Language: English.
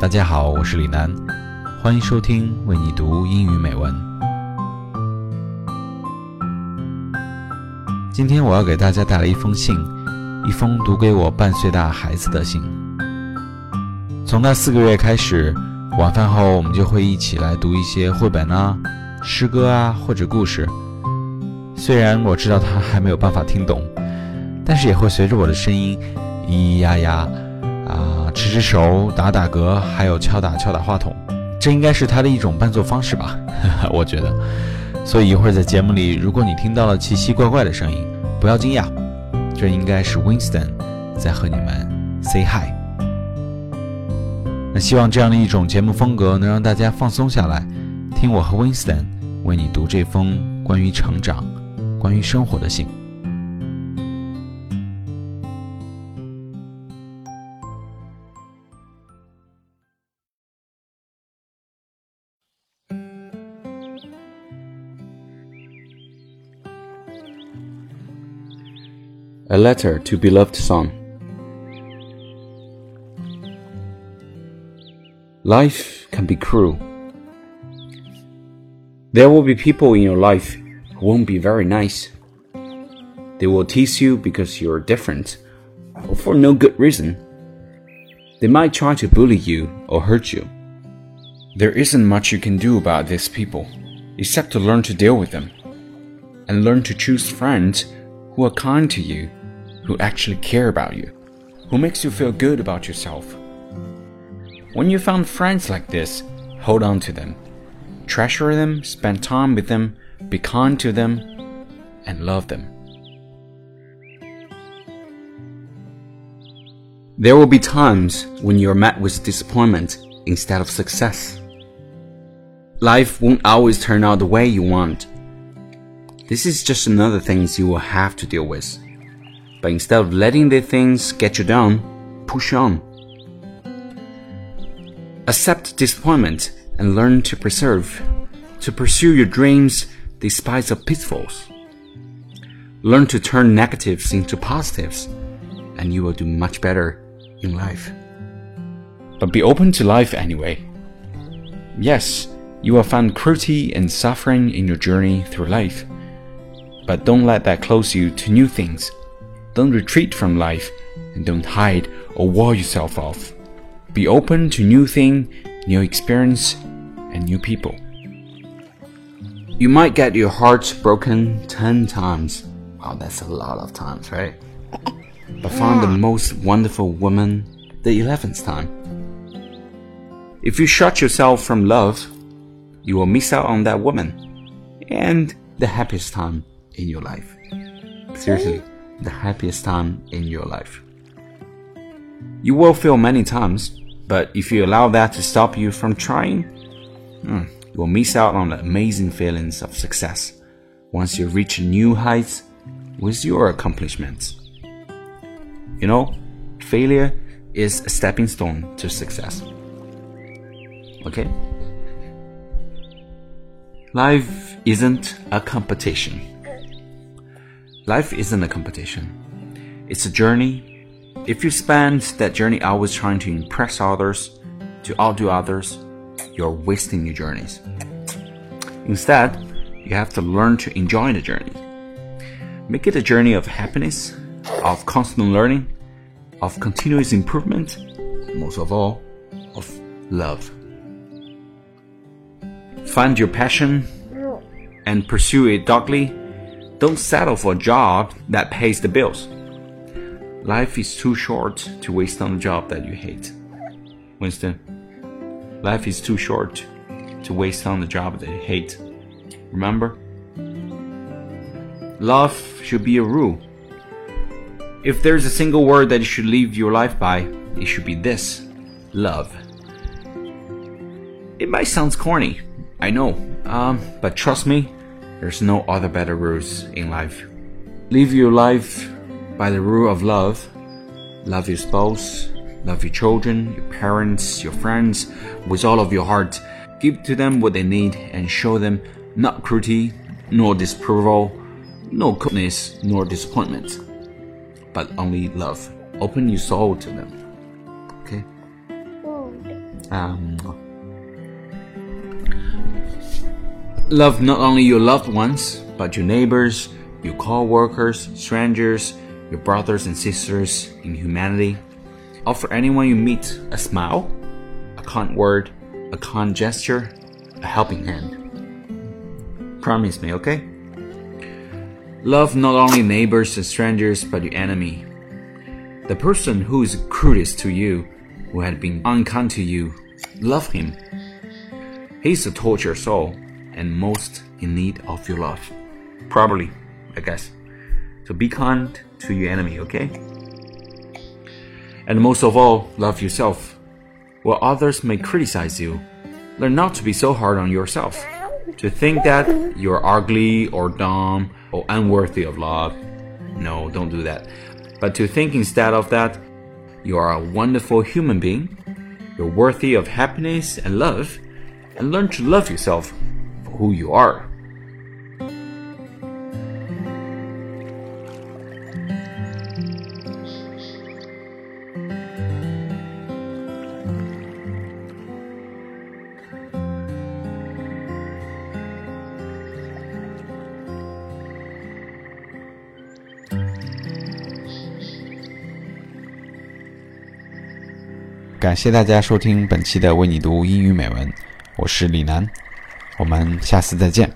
大家好，我是李楠，欢迎收听为你读英语美文。今天我要给大家带来一封信，一封读给我半岁大孩子的信。从那四个月开始，晚饭后我们就会一起来读一些绘本啊、诗歌啊或者故事。虽然我知道他还没有办法听懂，但是也会随着我的声音咿咿呀呀。啊，吃吃手，打打嗝，还有敲打敲打话筒，这应该是他的一种伴奏方式吧？我觉得。所以一会儿在节目里，如果你听到了奇奇怪怪的声音，不要惊讶，这应该是 Winston 在和你们 say hi。那希望这样的一种节目风格能让大家放松下来，听我和 Winston 为你读这封关于成长、关于生活的信。A letter to beloved son. Life can be cruel. There will be people in your life who won't be very nice. They will tease you because you're different or for no good reason. They might try to bully you or hurt you. There isn't much you can do about these people except to learn to deal with them and learn to choose friends who are kind to you who actually care about you, who makes you feel good about yourself. When you found friends like this, hold on to them. Treasure them, spend time with them, be kind to them, and love them. There will be times when you're met with disappointment instead of success. Life won't always turn out the way you want. This is just another thing you will have to deal with. But instead of letting the things get you down, push on. Accept disappointment and learn to preserve, to pursue your dreams despite the pitfalls. Learn to turn negatives into positives, and you will do much better in life. But be open to life anyway. Yes, you will find cruelty and suffering in your journey through life. But don't let that close you to new things don't retreat from life and don't hide or wall yourself off. Be open to new things, new experience, and new people. You might get your heart broken 10 times. Wow, that's a lot of times, right? But find the most wonderful woman the 11th time. If you shut yourself from love, you will miss out on that woman and the happiest time in your life. Seriously the happiest time in your life. You will fail many times, but if you allow that to stop you from trying, hmm, you will miss out on the amazing feelings of success once you reach new heights with your accomplishments. You know, failure is a stepping stone to success. Okay? Life isn't a competition. Life isn't a competition, it's a journey. If you spend that journey always trying to impress others, to outdo others, you're wasting your journeys. Instead, you have to learn to enjoy the journey. Make it a journey of happiness, of constant learning, of continuous improvement, most of all, of love. Find your passion and pursue it doggedly don't settle for a job that pays the bills. Life is too short to waste on a job that you hate. Winston, life is too short to waste on the job that you hate. Remember? Love should be a rule. If there's a single word that you should live your life by, it should be this love. It might sound corny, I know, um, but trust me, there's no other better rules in life. Live your life by the rule of love. Love your spouse, love your children, your parents, your friends with all of your heart. Give to them what they need and show them not cruelty, nor disapproval, no coldness, nor disappointment, but only love. Open your soul to them. Okay? Um, love not only your loved ones, but your neighbors, your co-workers, strangers, your brothers and sisters in humanity. Offer anyone you meet a smile, a kind word, a kind gesture, a helping hand. Promise me, okay? Love not only neighbors and strangers, but your enemy. The person who is crudest to you, who had been unkind to you, love him. He is the tortured soul and most in need of your love. Probably, I guess. So be kind to your enemy, okay? And most of all, love yourself. While others may criticize you, learn not to be so hard on yourself. To think that you're ugly or dumb or unworthy of love. No, don't do that. But to think instead of that, you are a wonderful human being, you're worthy of happiness and love, and learn to love yourself who you are. 感谢大家收听本期的为你读英语美文，我是李楠，我们下次再见。